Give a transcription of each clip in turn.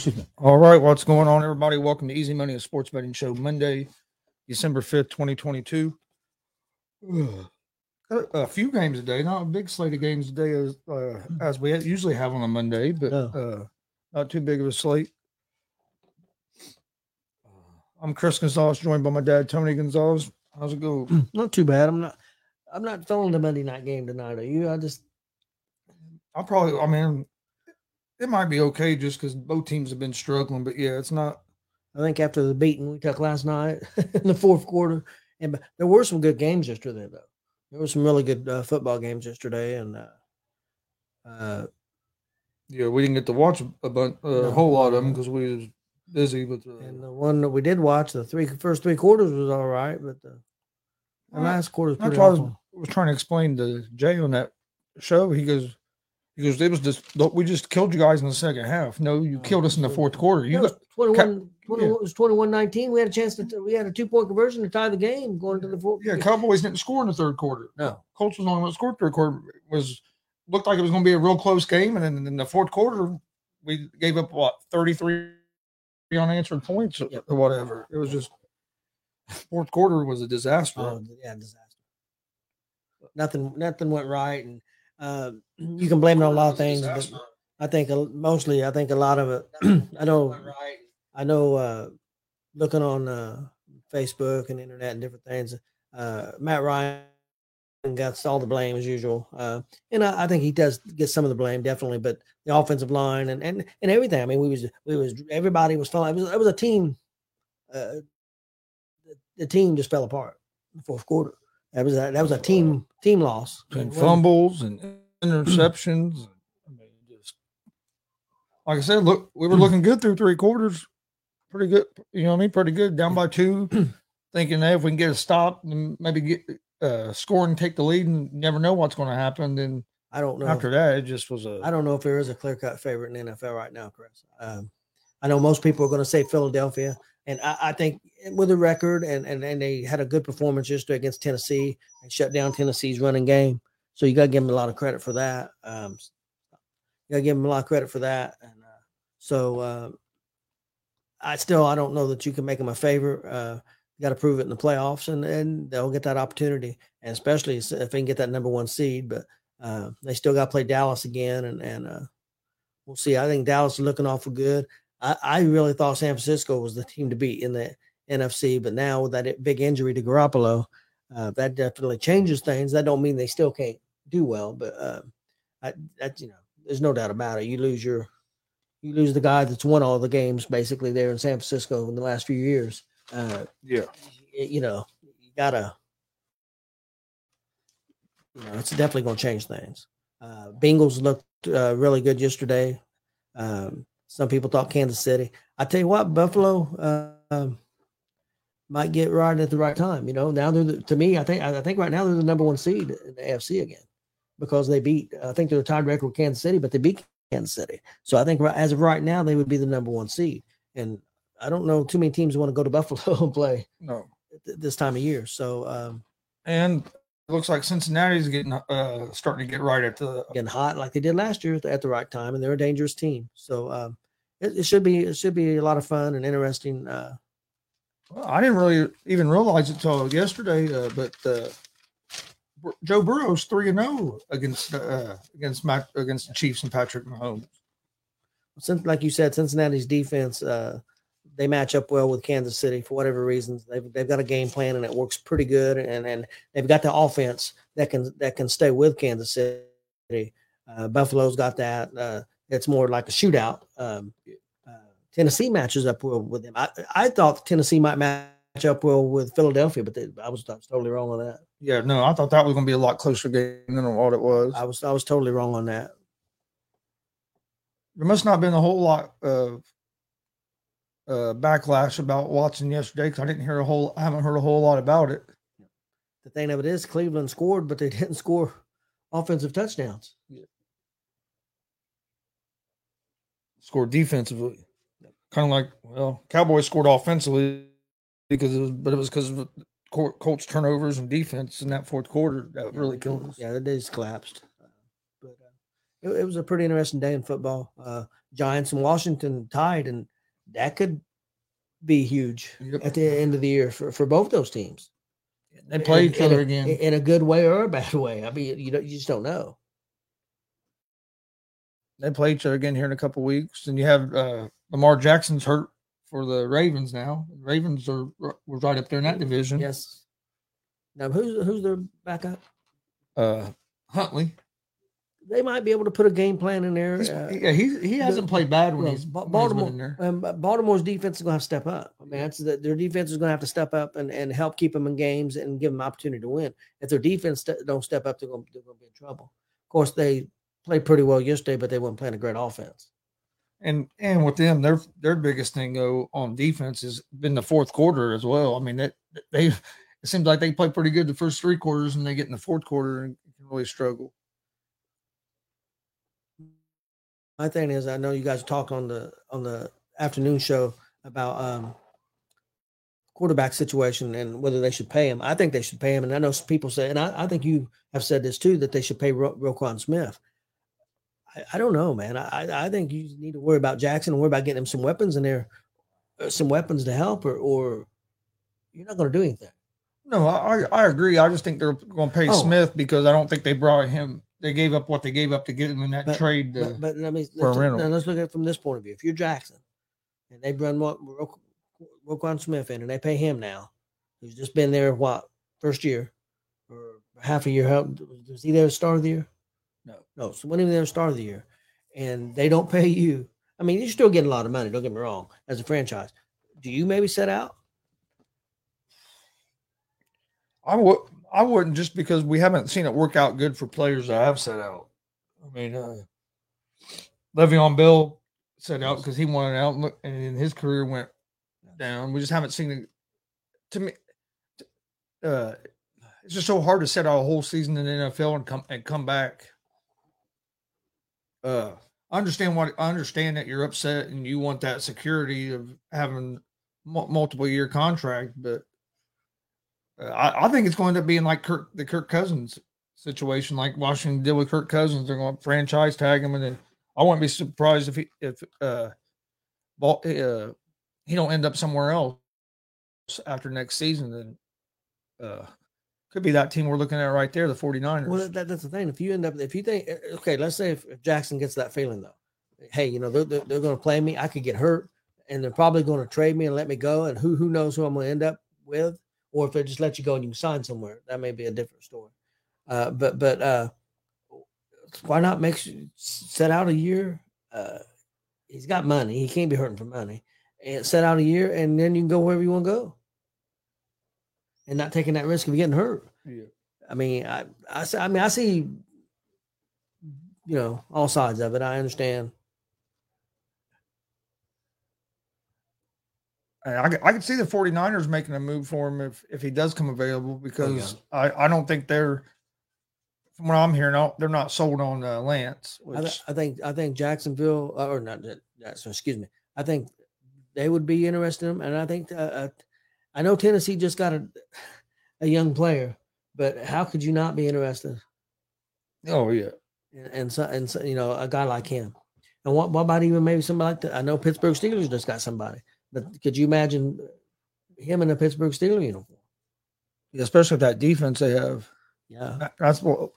excuse me. All right, what's going on, everybody? Welcome to Easy Money, a sports betting show, Monday, December 5th, 2022. Ugh. A a few games today, not a big slate of games today as, uh, as we usually have on a Monday, but No. uh, not too big of a slate. I'm Chris Gonzalez, joined by my dad, Tony Gonzalez. How's it go? Not too bad. I'm not. I'm not throwing the Monday night game tonight. Are you? I just. I'll probably, I mean, it might be okay just because both teams have been struggling, but yeah, it's not. I think after the beating we took last night in the fourth quarter, and there were some good games yesterday though. There were some really good uh, football games yesterday, and uh, uh, Yeah, we didn't get to watch a, bun- a No. whole lot of them because we was busy with the. and the one that we did watch, the three first three quarters was all right, but the, the last quarter was That's pretty I was, was trying to explain to Jay on that show. He goes, goes, it was just we just killed you guys in the second half. No, you oh, killed us in the fourth quarter. You It was got 21, 21 yeah. it was 21 19. We had a chance to, we had a two point conversion to tie the game going to the fourth. yeah, Cowboys didn't score in the third quarter. No. Colts was the only one that scored third quarter. Was looked like it was going to be a real close game, and then in the fourth quarter, we gave up what thirty three unanswered points or- Yep. or whatever. It was just fourth quarter was a disaster. Oh, yeah, disaster. Nothing, nothing went right, and uh, you can blame it on a lot of things. But I think mostly, I think a lot of it. I know, I know. Uh, looking on uh, Facebook and internet and different things, uh, Matt Ryan gets all the blame as usual, uh, and I, I think he does get some of the blame definitely. But the offensive line and and and everything. I mean, we was we was everybody was falling. It was it was a team. Uh, the, the team just fell apart in the fourth quarter. That was a, that was a team team loss. and fumbles and interceptions. I mean, just like I said, look, we were looking good through three quarters. Pretty good, you know what I mean? Pretty good. Down by two, thinking hey, if we can get a stop and maybe get uh score and take the lead and never know what's going to happen. Then I don't know. after that, it just was a I don't know if there is a clear cut favorite in the NFL right now, Chris. Um, I know most people are going to say Philadelphia, and I, I think with a record and, and and they had a good performance yesterday against Tennessee and shut down Tennessee's running game. So you got to give them a lot of credit for that. Um, you got to give them a lot of credit for that. And uh, so uh, I still I don't know that you can make them a favorite. Uh, you got to prove it in the playoffs, and and they'll get that opportunity, and especially if they can get that number one seed. But uh, they still got to play Dallas again, and and uh, we'll see. I think Dallas is looking awful good. I, I really thought San Francisco was the team to beat in the NFC, but now with that big injury to Garoppolo, uh, that definitely changes things. That don't mean they still can't do well, but uh, I, that you know, there's no doubt about it. You lose your, you lose the guy that's won all the games basically there in San Francisco in the last few years. Uh, yeah. you know, you gotta, you know, it's definitely going to change things. Uh, Bengals looked uh, really good yesterday. Um, some people thought Kansas City. I tell you what, Buffalo uh, um, might get right at the right time. You know, now they're the, to me. I think I think right now they're the number one seed in the AFC again because they beat. I think they're tied record with Kansas City, but they beat Kansas City. So I think right, as of right now, they would be the number one seed. And I don't know too many teams want to go to Buffalo and play No. th- this time of year. So um, And it looks like Cincinnati's getting uh starting to get right at the getting hot like they did last year at the, at the right time, and they're a dangerous team. So um, it, it should be it should be a lot of fun and interesting. Uh, Well, I didn't really even realize it till yesterday, uh, but uh, Joe Burrow's three and zero against uh, against Mac, against the Chiefs and Patrick Mahomes. since like you said, Cincinnati's defense uh, they match up well with Kansas City for whatever reasons. They've they've got a game plan and it works pretty good, and and they've got the offense that can that can stay with Kansas City. Uh, Buffalo's got that. Uh, it's more like a shootout. Um, uh, Tennessee matches up well with them. I, I thought Tennessee might match up well with Philadelphia, but they, I was I was totally wrong on that. Yeah, no, I thought that was going to be a lot closer game than what it was. I was I was totally wrong on that. There must not have been a whole lot of uh, backlash about Watson yesterday because I didn't hear a whole. I haven't heard a whole lot about it. The thing of it is, Cleveland scored, but they didn't score offensive touchdowns. Scored defensively, kind of like well, Cowboys scored offensively because it was, but it was because of Colts turnovers and defense in that fourth quarter that really killed us. Yeah, the days collapsed. Uh, but uh, it, it was a pretty interesting day in football. Uh, Giants and Washington tied, and that could be huge Yep. at the end of the year for, for both those teams. They play in- each in other a- again. in a good way or a bad way. I mean, you don't, you just don't know. They play each other again here in a couple weeks. And you have uh, Lamar Jackson's hurt for the Ravens now. Ravens are were right up there in that division. Yes. Now, who's who's their backup? Uh, Huntley. They might be able to put a game plan in there. Uh, yeah, he he hasn't played bad when well, he's Ba- when he's been Baltimore. in there. Um, Baltimore's defense is going to have to step up. I mean, that's the, their defense is going to have to step up and, and help keep them in games and give them opportunity to win. If their defense don't step up, they're going, they're going to be in trouble. Of course, they played pretty well yesterday, but they weren't playing a great offense. And and with them, their their biggest thing though on defense has been the fourth quarter as well. I mean that they it seems like they play pretty good the first three quarters and they get in the fourth quarter and can really struggle. My thing is, I know you guys talk on the on the afternoon show about um, quarterback situation and whether they should pay him. I think they should pay him, and I know some people say, and I, I think you have said this too, that they should pay Ro- Roquan Smith. I, I don't know, man. I I- think you need to worry about Jackson and worry about getting him some weapons in there, uh, some weapons to help, or or you're not going to do anything. No, I I agree. I just think they're going to pay Oh. Smith because I don't think they brought him. They gave up what they gave up to get him in that But- trade. uh, But, but let me for let's, let's look at it from this point of view. If you're Jackson and they run Ro- Ro- Roquan Smith in and they pay him now, who's just been there what first year or half a year? How was he there at the start of the year? No. no. So when he was there at the start of the year, and they don't pay you, I mean, you're still getting a lot of money. Don't get me wrong, as a franchise. Do you maybe set out? I would I wouldn't just because we haven't seen it work out good for players that have set out. I mean, uh, Le'Veon Bell set out because he wanted out, and look- and then his career went down. We just haven't seen it. To me, uh, it's just so hard to set out a whole season in the NFL and come and come back. Uh, understand what I understand that you're upset and you want that security of having mul- multiple year contract, but uh, I, I think it's going to be in like Kirk, the Kirk Cousins situation, like Washington did with Kirk Cousins. They're going to franchise tag him, and then I wouldn't be surprised if he if uh, ball, uh he don't end up somewhere else after next season. Then uh, could be that team we're looking at right there, the 49ers. Well, that, that's the thing. If you end up, if you think, uh, okay, let's say if, if Jackson gets that feeling though, hey, you know, they're, they're, they're going to play me. I could get hurt and they're probably going to trade me and let me go. And who, who knows who I'm going to end up with, or if they just let you go and you sign somewhere, that may be a different story. Uh, but, but, uh, why not make set out a year? Uh, he's got money. He can't be hurting for money and set out a year and then you can go wherever you want to go and not taking that risk of getting hurt. yeah. I mean, I, I, see- I mean, I see, you know, all sides of it. I understand. I, I could- see the 49ers making a move for him if, if he does come available because I, I don't think they're, from what I'm hearing, they're not sold on uh, Lance. I, th- I think, I think Jacksonville, uh, or not, that's excuse me. I think they would be interested in him, and I think, uh, uh, I know Tennessee just got a, a young player, but how could you not be interested oh, yeah. and, in, so, in so, you know a guy like him? And what, what about even maybe somebody like that? I know Pittsburgh Steelers just got somebody, but could you imagine him in a Pittsburgh Steelers uniform? Especially with that defense they have. Yeah. That's what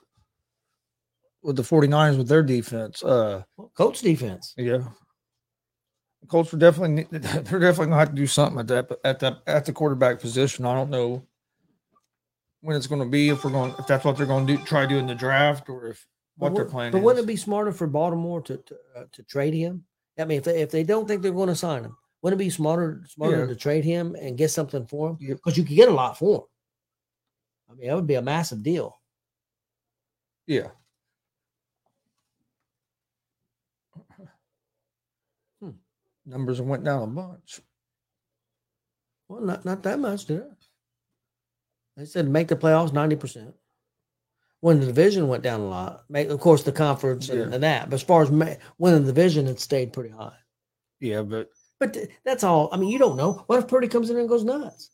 with the 49ers with their defense. Uh Colts defense. yeah. The Colts are definitely they're definitely gonna have to do something at that at that at the quarterback position. I don't know when it's gonna be, if we're going if that's what they're gonna do try doing the draft or if what But their wou- plan But is. wouldn't it be smarter for Baltimore to to, uh, to trade him? I mean, if they, if they don't think they're going to sign him, wouldn't it be smarter smarter Yeah. to trade him and get something for him? Because you could get a lot for him. I mean, that would be a massive deal. yeah. Numbers went down a bunch. Well, not not that much, did it? They said make the playoffs ninety percent. When the division went down a lot, make of course the conference and, and that. But as far as ma- winning the division, it stayed pretty high. Yeah, but But th- that's all. I mean, you don't know. What if Purdy comes in and goes nuts?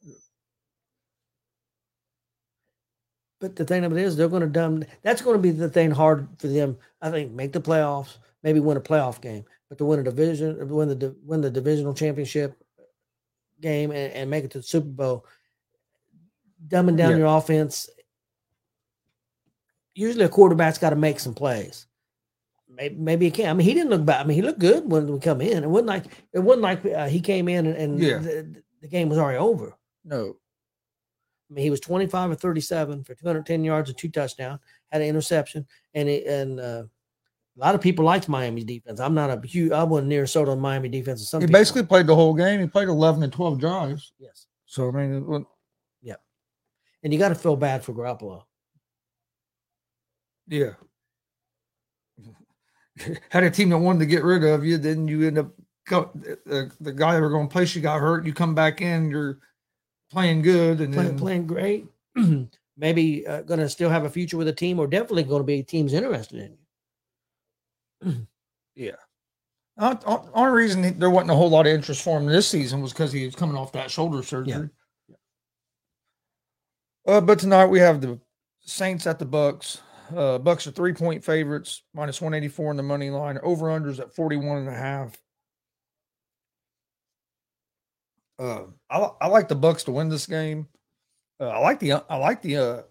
But the thing of it is, they're going to dumb. That's going to be the thing hard for them. I think make the playoffs, maybe win a playoff game. But to win a division, win the win the divisional championship game and, and make it to the Super Bowl, dumbing down Yeah. your offense. Usually, a quarterback's got to make some plays. Maybe, maybe he can. I mean, he didn't look bad. I mean, he looked good when we come in. It wasn't like it wasn't like uh, he came in and, and Yeah. the, the game was already over. No. I mean, he was 25 or 37 for 210 yards and two touchdowns, had an interception, and it, and uh, a lot of people liked Miami's defense. I'm not a huge, I wasn't near sold on Miami defense. Some He people. basically played the whole game. He played 11 and 12 drives. yes, So, I mean, it wa- and you got to feel bad for Garoppolo. yeah. Had a team that wanted to get rid of you, then you end up, the, the guy that were going to place you got hurt. You come back in, you're playing good. And Playing, then, playing great, maybe uh, going to still have a future with the team, or definitely going to be teams interested in you. Uh, uh, only reason there wasn't a whole lot of interest for him this season was because he was coming off that shoulder surgery. Uh, but tonight we have the Saints at the Bucks. Uh, Bucks are three point favorites, minus 184 in the money line. Over unders at 41 and a half. Uh, I, I like the Bucks to win this game. Uh, I like the I like the uh,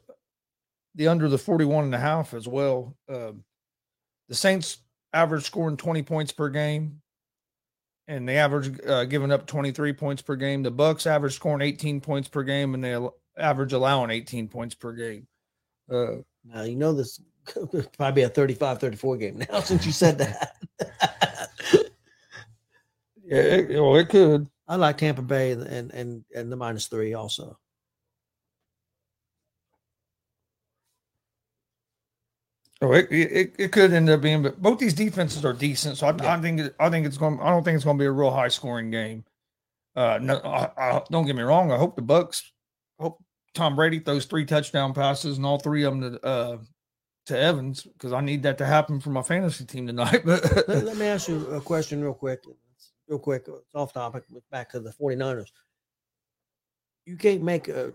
the under the 41 and a half as well. Um the Saints average scoring 20 points per game and they average uh, giving up 23 points per game. The Bucks average scoring 18 points per game and they al- average allowing 18 points per game. Uh, Now you know this could probably be a 35-34 game now since you said that. yeah, it, well, it could. I like Tampa Bay and and and, and the minus three also. Oh, it, it it could end up being, but both these defenses are decent. So I, Yeah. I think I think it's going. I don't think it's going to be a real high scoring game. Uh, no, I, I, don't get me wrong. I hope the Bucks. Hope Tom Brady throws three touchdown passes and all three of them to uh, to Evans because I need that to happen for my fantasy team tonight. let, But let me ask you a question real quick. It's real quick. It's off topic. Back to the 49ers. You can't make a,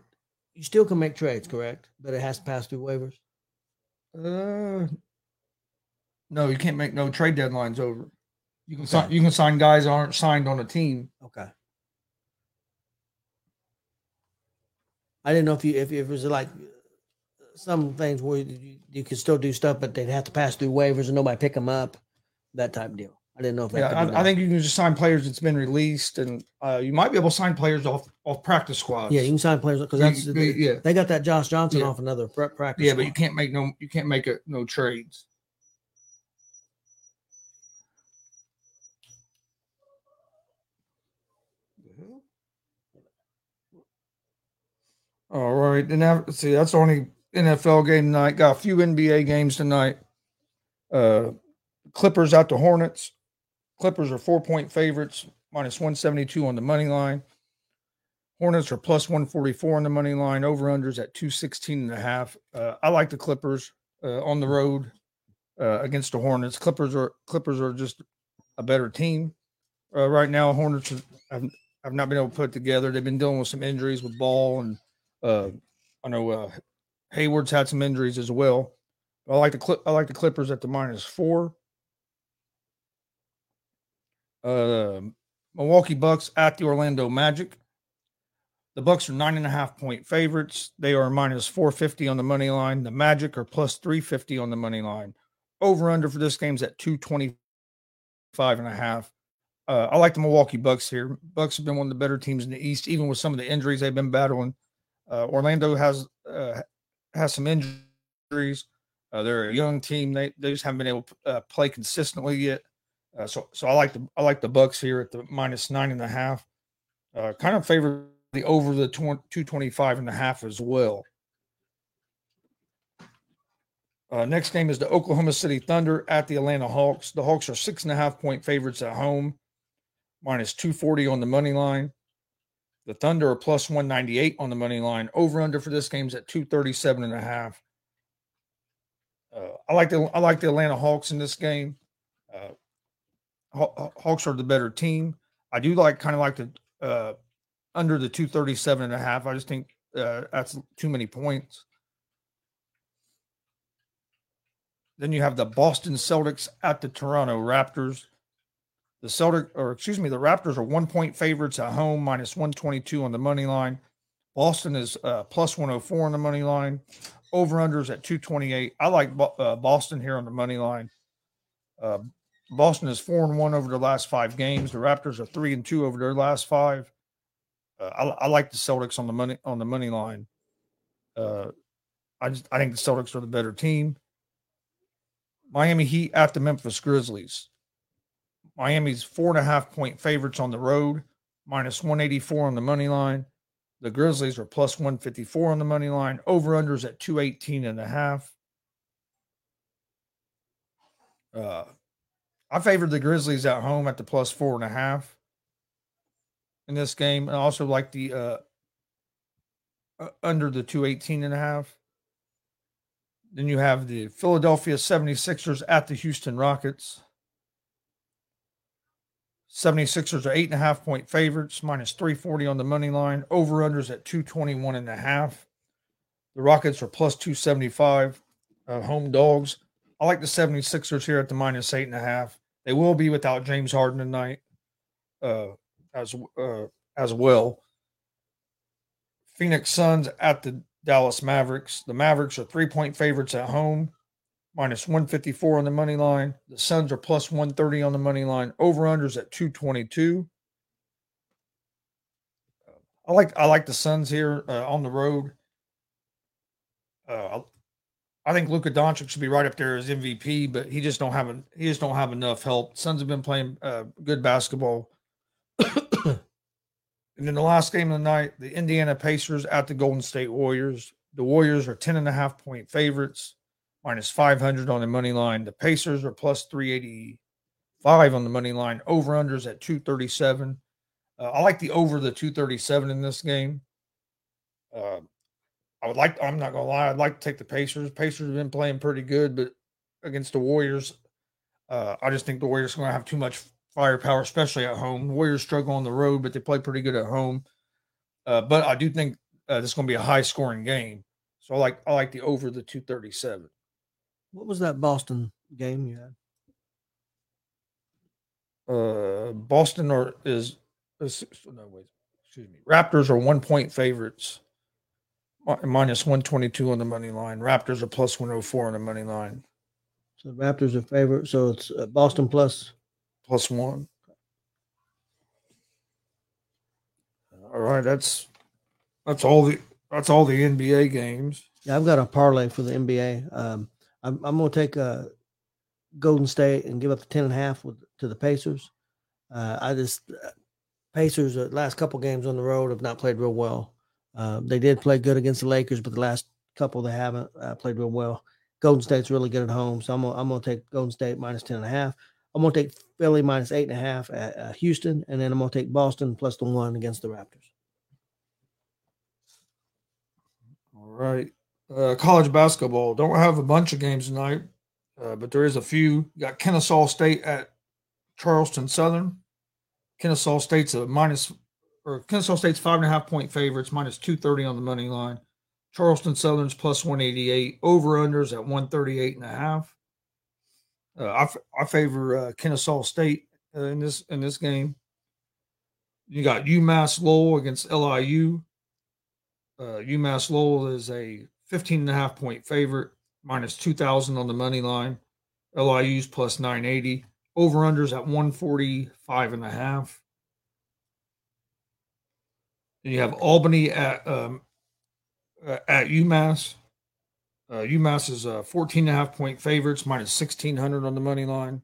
you still can make trades, correct? But it has to pass through waivers. Uh, no, you can't make no trade deadlines over. You can Okay. sign. You can sign guys that aren't signed on a team. Okay. I didn't know if you if, if it was like some things where you, you could still do stuff, but they'd have to pass through waivers and nobody pick them up, that type of deal. I didn't know if. Yeah, I, I think you can just sign players that's been released, and uh, you might be able to sign players off off practice squads. Yeah, you can sign players because that's you- yeah. they got that Josh Johnson Yeah. off another practice. yeah, but you can't make no you can't make it no trades. All right, and now see that's the only NFL game tonight. Got a few NBA games tonight. Uh, Clippers out to Hornets. Clippers are four point favorites, minus one seventy two on the money line. Hornets are plus 144 on the money line. Over unders at 216 and a half. Uh, I like the Clippers uh, on the road uh, against the Hornets. Clippers are Clippers are just a better team uh, right now. Hornets are- have, have not been able to put together. They've been dealing with some injuries with Ball and uh, I know uh, Hayward's had some injuries as well. I like the I like the Clippers at the minus four. Uh, Milwaukee Bucks at the Orlando Magic. The Bucks are nine and a half point favorites. They are minus 450 on the money line. The Magic are plus 350 on the money line. Over under for this game's at 225 and a half. Uh, I like the Milwaukee Bucks here. Bucks have been one of the better teams in the East, even with some of the injuries they've been battling. Uh, Orlando has uh, has some injuries. Uh, they're a young team. They they just haven't been able to uh, play consistently yet. Uh, so so I like the I like the Bucks here at the minus nine and a half. Uh, kind of favor the over the 20, 225 and a half as well. Uh, next game is the Oklahoma City Thunder at the Atlanta Hawks. The Hawks are six and a half point favorites at home, minus 240 on the money line. The Thunder are plus 198 on the money line. Over under for this game's at 237 and a half. Uh, I like the I like the Atlanta Hawks in this game. Haw- Hawks are the better team. I do like kind of like the uh, under the 237 and a half. I just think uh, that's too many points. Then you have the Boston Celtics at the Toronto Raptors. The Celtic, or excuse me, the Raptors are one point favorites at home, minus 122 on the money line. Boston is uh, plus 104 on the money line. Over unders at 228. I like uh, Boston here on the money line. Boston is four and one over the last five games. The Raptors are three and two over their last five. Uh, I, I, like the Celtics on the money on the money line. Uh, I just I think the Celtics are the better team. Miami Heat at the Memphis Grizzlies. Miami's four and a half point favorites on the road, minus 184 on the money line. The Grizzlies are plus 154 on the money line. Over unders at 218 and a half. Uh, I favored the Grizzlies at home at the plus four and a half in this game. I also like the uh, under the 218 and a half. Then you have the Philadelphia 76ers at the Houston Rockets. 76ers are eight and a half point favorites, minus 340 on the money line. Over unders at 221 and a half. The Rockets are plus 275 uh, home dogs. I like the 76ers here at the minus eight and a half. They will be without James Harden tonight, uh, as uh, as well. Phoenix Suns at the Dallas Mavericks. The Mavericks are three point favorites at home, minus 154 on the money line. The Suns are plus 130 on the money line. Over unders at 222. I like I like the Suns here uh, on the road. Uh, I think Luka Doncic should be right up there as MVP, but he just don't have a, he just don't have enough help. Suns have been playing uh, good basketball. and in the last game of the night, the Indiana Pacers at the Golden State Warriors. The Warriors are 10 and a half point favorites, minus 500 on the money line. The Pacers are plus 385 on the money line. Over unders at 237. Uh, I like the over the 237 in this game. Uh, I would like. I'm not gonna lie. I'd like to take the Pacers. Pacers have been playing pretty good, but against the Warriors, uh, I just think the Warriors are going to have too much firepower, especially at home. The Warriors struggle on the road, but they play pretty good at home. Uh, but I do think uh, this is going to be a high scoring game. So I like I like the over the 237. What was that Boston game you had? Uh, Boston or is, is no wait, excuse me. Raptors are one point favorites minus 122 on the money line. Raptors are plus 104 on the money line. So the Raptors are favorite. So it's uh, Boston plus plus one. All right, that's that's all the that's all the NBA games. Yeah, I've got a parlay for the NBA. Um, I'm, I'm going to take a uh, Golden State and give up the ten and a half with, to the Pacers. Uh, I just uh, Pacers the last couple games on the road have not played real well. Uh, they did play good against the Lakers, but the last couple they haven't uh, played real well. Golden State's really good at home, so I'm gonna, I'm gonna take Golden State minus ten and a half. I'm gonna take Philly minus eight and a half at uh, Houston, and then I'm gonna take Boston plus the one against the Raptors. All right, uh, college basketball. Don't have a bunch of games tonight, uh, but there is a few. You got Kennesaw State at Charleston Southern. Kennesaw State's a minus or Kennesaw State's five and a half point favorites, minus 230 on the money line. Charleston Southern's plus 188. Over unders at 138 and a half. Uh, I, I favor uh, Kennesaw State uh, in this in this game. You got UMass Lowell against LIU. Uh, UMass Lowell is a 15 and a half point favorite, minus 2,000 on the money line. LIU's plus 980. Over unders at 145 and a half. You have Albany at um, uh, at UMass. Uh, UMass is uh, 14 and a half point favorites, minus 1600 on the money line.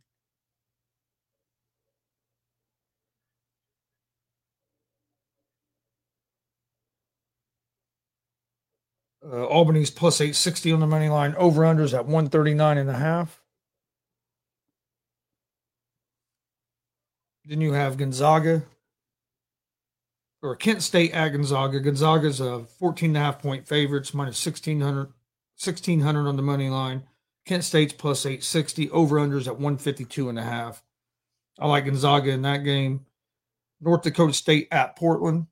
Uh, Albany's plus 860 on the money line. Over unders at 139 and a half. Then you have Gonzaga or Kent State at Gonzaga. Gonzaga's a 14 and a half point favorites, minus 1600, 1600 on the money line. Kent State's plus 860, over unders at 152 and a half. I like Gonzaga in that game. North Dakota State at Portland.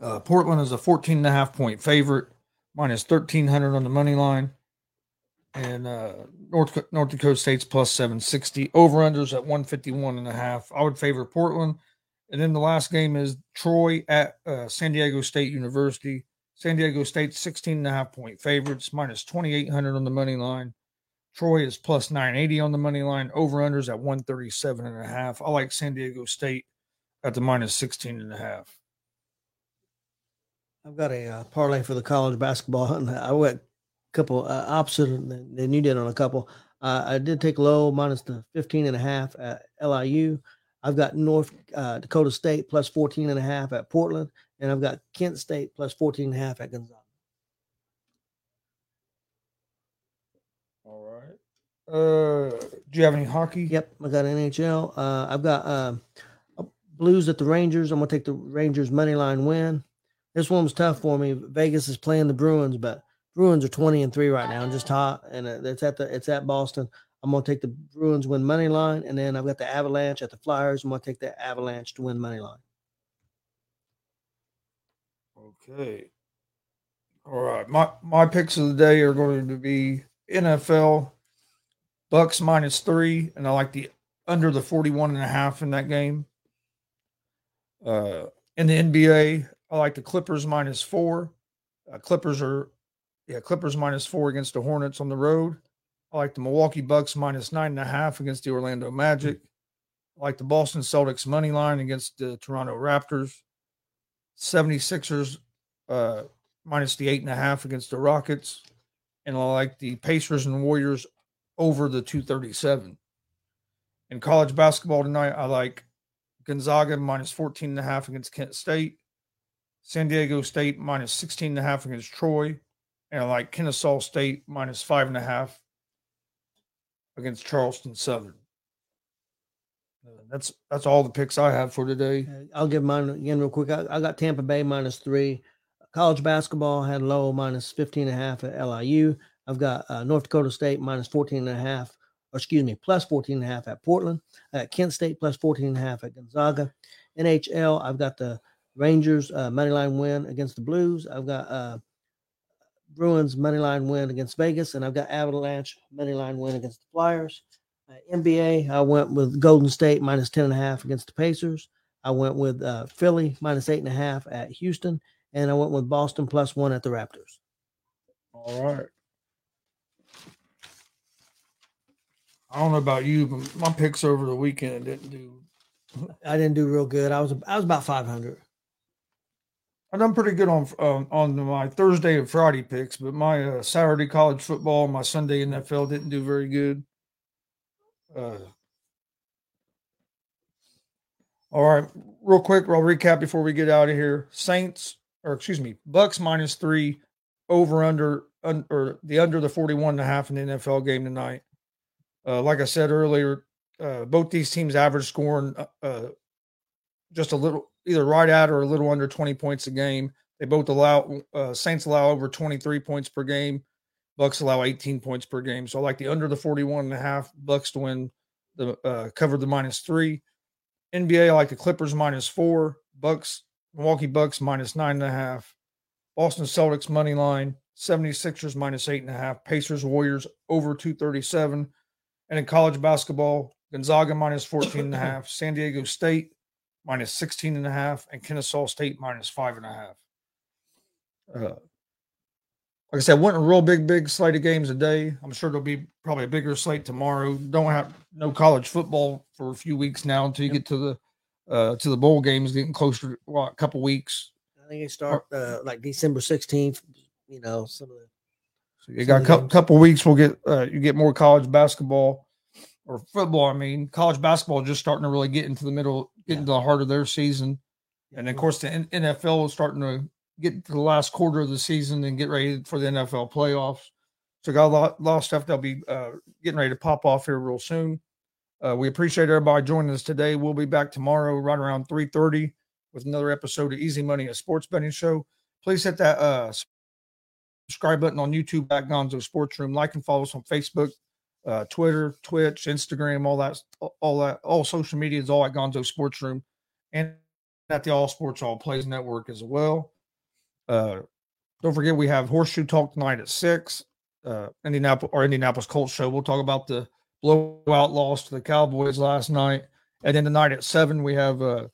Uh, Portland is a 14 and a half point favorite, minus 1300 on the money line. And uh, North North Dakota State's plus 760. Over unders at 151 and a half. I would favor Portland. And then the last game is Troy at uh, San Diego State University. San Diego State 16 and a half point favorites, minus 2,800 on the money line. Troy is plus 980 on the money line. Over unders at 137 and a half. I like San Diego State at the minus 16 and a half. I've got a uh, parlay for the college basketball, I went couple uh, opposite than, than you did on a couple. Uh, I did take low minus the 15 and a half at LIU. I've got North uh, Dakota State plus 14 and a half at Portland, and I've got Kent State plus 14 and a half at Gonzaga. All right. Uh, do you have any hockey? Yep, I got NHL. Uh, I've got uh, Blues at the Rangers. I'm gonna take the Rangers money line win. This one was tough for me. Vegas is playing the Bruins, but Bruins are 20 and three right now and just hot. And uh, it's at the it's at Boston. I'm gonna take the Bruins win money line, and then I've got the Avalanche at the Flyers. I'm gonna take the Avalanche to win money line. Okay. All right. My my picks of the day are going to be NFL Bucks minus three, and I like the under the 41 and a half in that game. Uh in the NBA, I like the Clippers minus four. Uh, Clippers are yeah, Clippers minus four against the Hornets on the road. I like the Milwaukee Bucks minus nine and a half against the Orlando Magic. I like the Boston Celtics money line against the Toronto Raptors. 76ers uh, minus the eight and a half against the Rockets. And I like the Pacers and Warriors over the 237. In college basketball tonight, I like Gonzaga minus 14 and a half against Kent State. San Diego State minus 16 and a half against Troy. And like Kennesaw State minus five and a half against Charleston Southern. Uh, that's that's all the picks I have for today. I'll give mine again real quick. I, I got Tampa Bay minus three. College basketball had low minus 15 and a half at LIU. I've got uh, North Dakota State minus 14 and a half, or excuse me, plus 14 and a half at Portland. At Kent State plus 14 and a half at Gonzaga. NHL, I've got the Rangers uh, money line win against the Blues. I've got uh, Bruins money line win against Vegas, and I've got Avalanche money line win against the Flyers. Uh, NBA, I went with Golden State minus 10 and a half against the Pacers. I went with uh, Philly minus eight and a half at Houston, and I went with Boston plus one at the Raptors. All right. I don't know about you, but my picks over the weekend didn't do. I didn't do real good. I was I was about 500. I done pretty good on um, on my Thursday and Friday picks, but my uh, Saturday college football, my Sunday NFL didn't do very good. Uh, all right, real quick, I'll recap before we get out of here. Saints, or excuse me, Bucks minus three, over under, un, or the under the 41 and a half in the NFL game tonight. Uh, like I said earlier, uh, both these teams average scoring uh, uh just a little, either right at or a little under 20 points a game. They both allow, uh, Saints allow over 23 points per game. Bucks allow 18 points per game. So I like the under the 41 and a half Bucks to win the uh, cover the minus three. NBA, I like the Clippers minus four. Bucks, Milwaukee Bucks minus nine and a half. Boston Celtics money line. 76ers minus eight and a half. Pacers Warriors over 237. And in college basketball, Gonzaga minus 14 and a half. San Diego State minus 16 and a half. And Kennesaw State minus five and a half. Uh, like I said, wasn't a real big, big slate of games a day. I'm sure there'll be probably a bigger slate tomorrow. Don't have no college football for a few weeks now until you yep. get to the uh to the bowl games getting closer well, a couple weeks. I think they start uh like December 16th, you know, some of the so you got a couple, couple weeks we'll get uh you get more college basketball or football, I mean, college basketball just starting to really get into the middle, get yeah. into the heart of their season. And of course the NFL is starting to get to the last quarter of the season and get ready for the NFL playoffs. So got a lot, lot of stuff that'll be uh, getting ready to pop off here real soon. Uh, we appreciate everybody joining us today. We'll be back tomorrow right around 3.30 with another episode of Easy Money, a sports betting show. Please hit that uh, subscribe button on YouTube at Gonzo Sports Room. Like and follow us on Facebook, uh, Twitter, Twitch, Instagram, all that, all that, all social media is all at Gonzo Sports Room and at the All Sports All Plays Network as well. Uh, don't forget we have Horseshoe Talk tonight at six. uh, Indianapolis or Indianapolis Colts show. We'll talk about the blowout loss to the Cowboys last night, and then tonight at seven we have uh,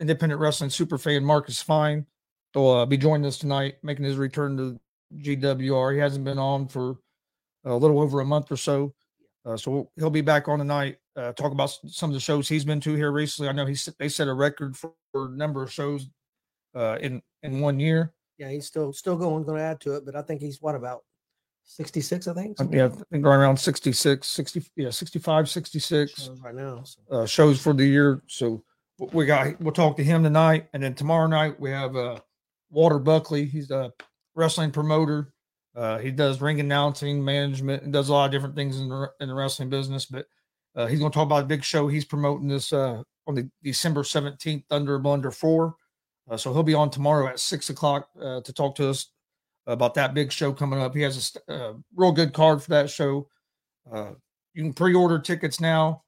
independent wrestling superfan Marcus Fine. He'll uh, be joining us tonight, making his return to GWR. He hasn't been on for a little over a month or so, uh, so he'll be back on tonight. Uh, talk about some of the shows he's been to here recently. I know he they set a record for, for number of shows uh, in in one year. Yeah, he's still still going, going to add to it, but I think he's what about 66, I think? Yeah, I think right around 66, 60, yeah, 65, 66 shows right now. So. uh, shows for the year. So we got we'll talk to him tonight, and then tomorrow night we have uh, Walter Buckley. He's a wrestling promoter. Uh, he does ring announcing, management, and does a lot of different things in the in the wrestling business. But uh, he's going to talk about a big show he's promoting this uh, on the December seventeenth, Thunder Blunder Four. Uh, so he'll be on tomorrow at six o'clock uh, to talk to us about that big show coming up. He has a real good card for that show. You can pre-order tickets now.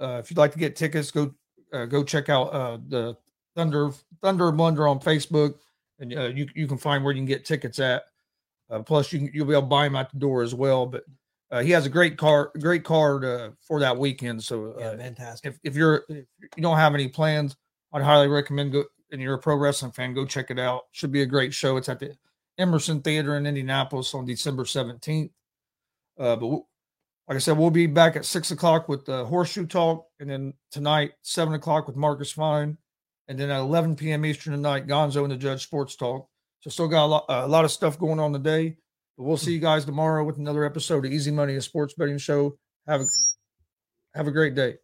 If you'd like to get tickets, go go check out the Thunder Thunder Blunder on Facebook, and you you can find where you can get tickets at. Uh, plus, you can, you'll be able to buy him at the door as well. But uh, he has a great car, great card uh, for that weekend. So Yeah, uh, fantastic. if if you're if you don't have any plans, I'd highly recommend go. And you're a pro wrestling fan, go check it out. Should be a great show. It's at the Emerson Theater in Indianapolis on December seventeenth. Uh, but we'll- like I said, we'll be back at six o'clock with the horseshoe talk, and then tonight seven o'clock with Marcus Fine, and then at eleven p.m. Eastern tonight, Gonzo and the Judge Sports Talk. So still got a lot, a lot of stuff going on today. But we'll see you guys tomorrow with another episode of Easy Money, a sports betting show. Have a have a great day.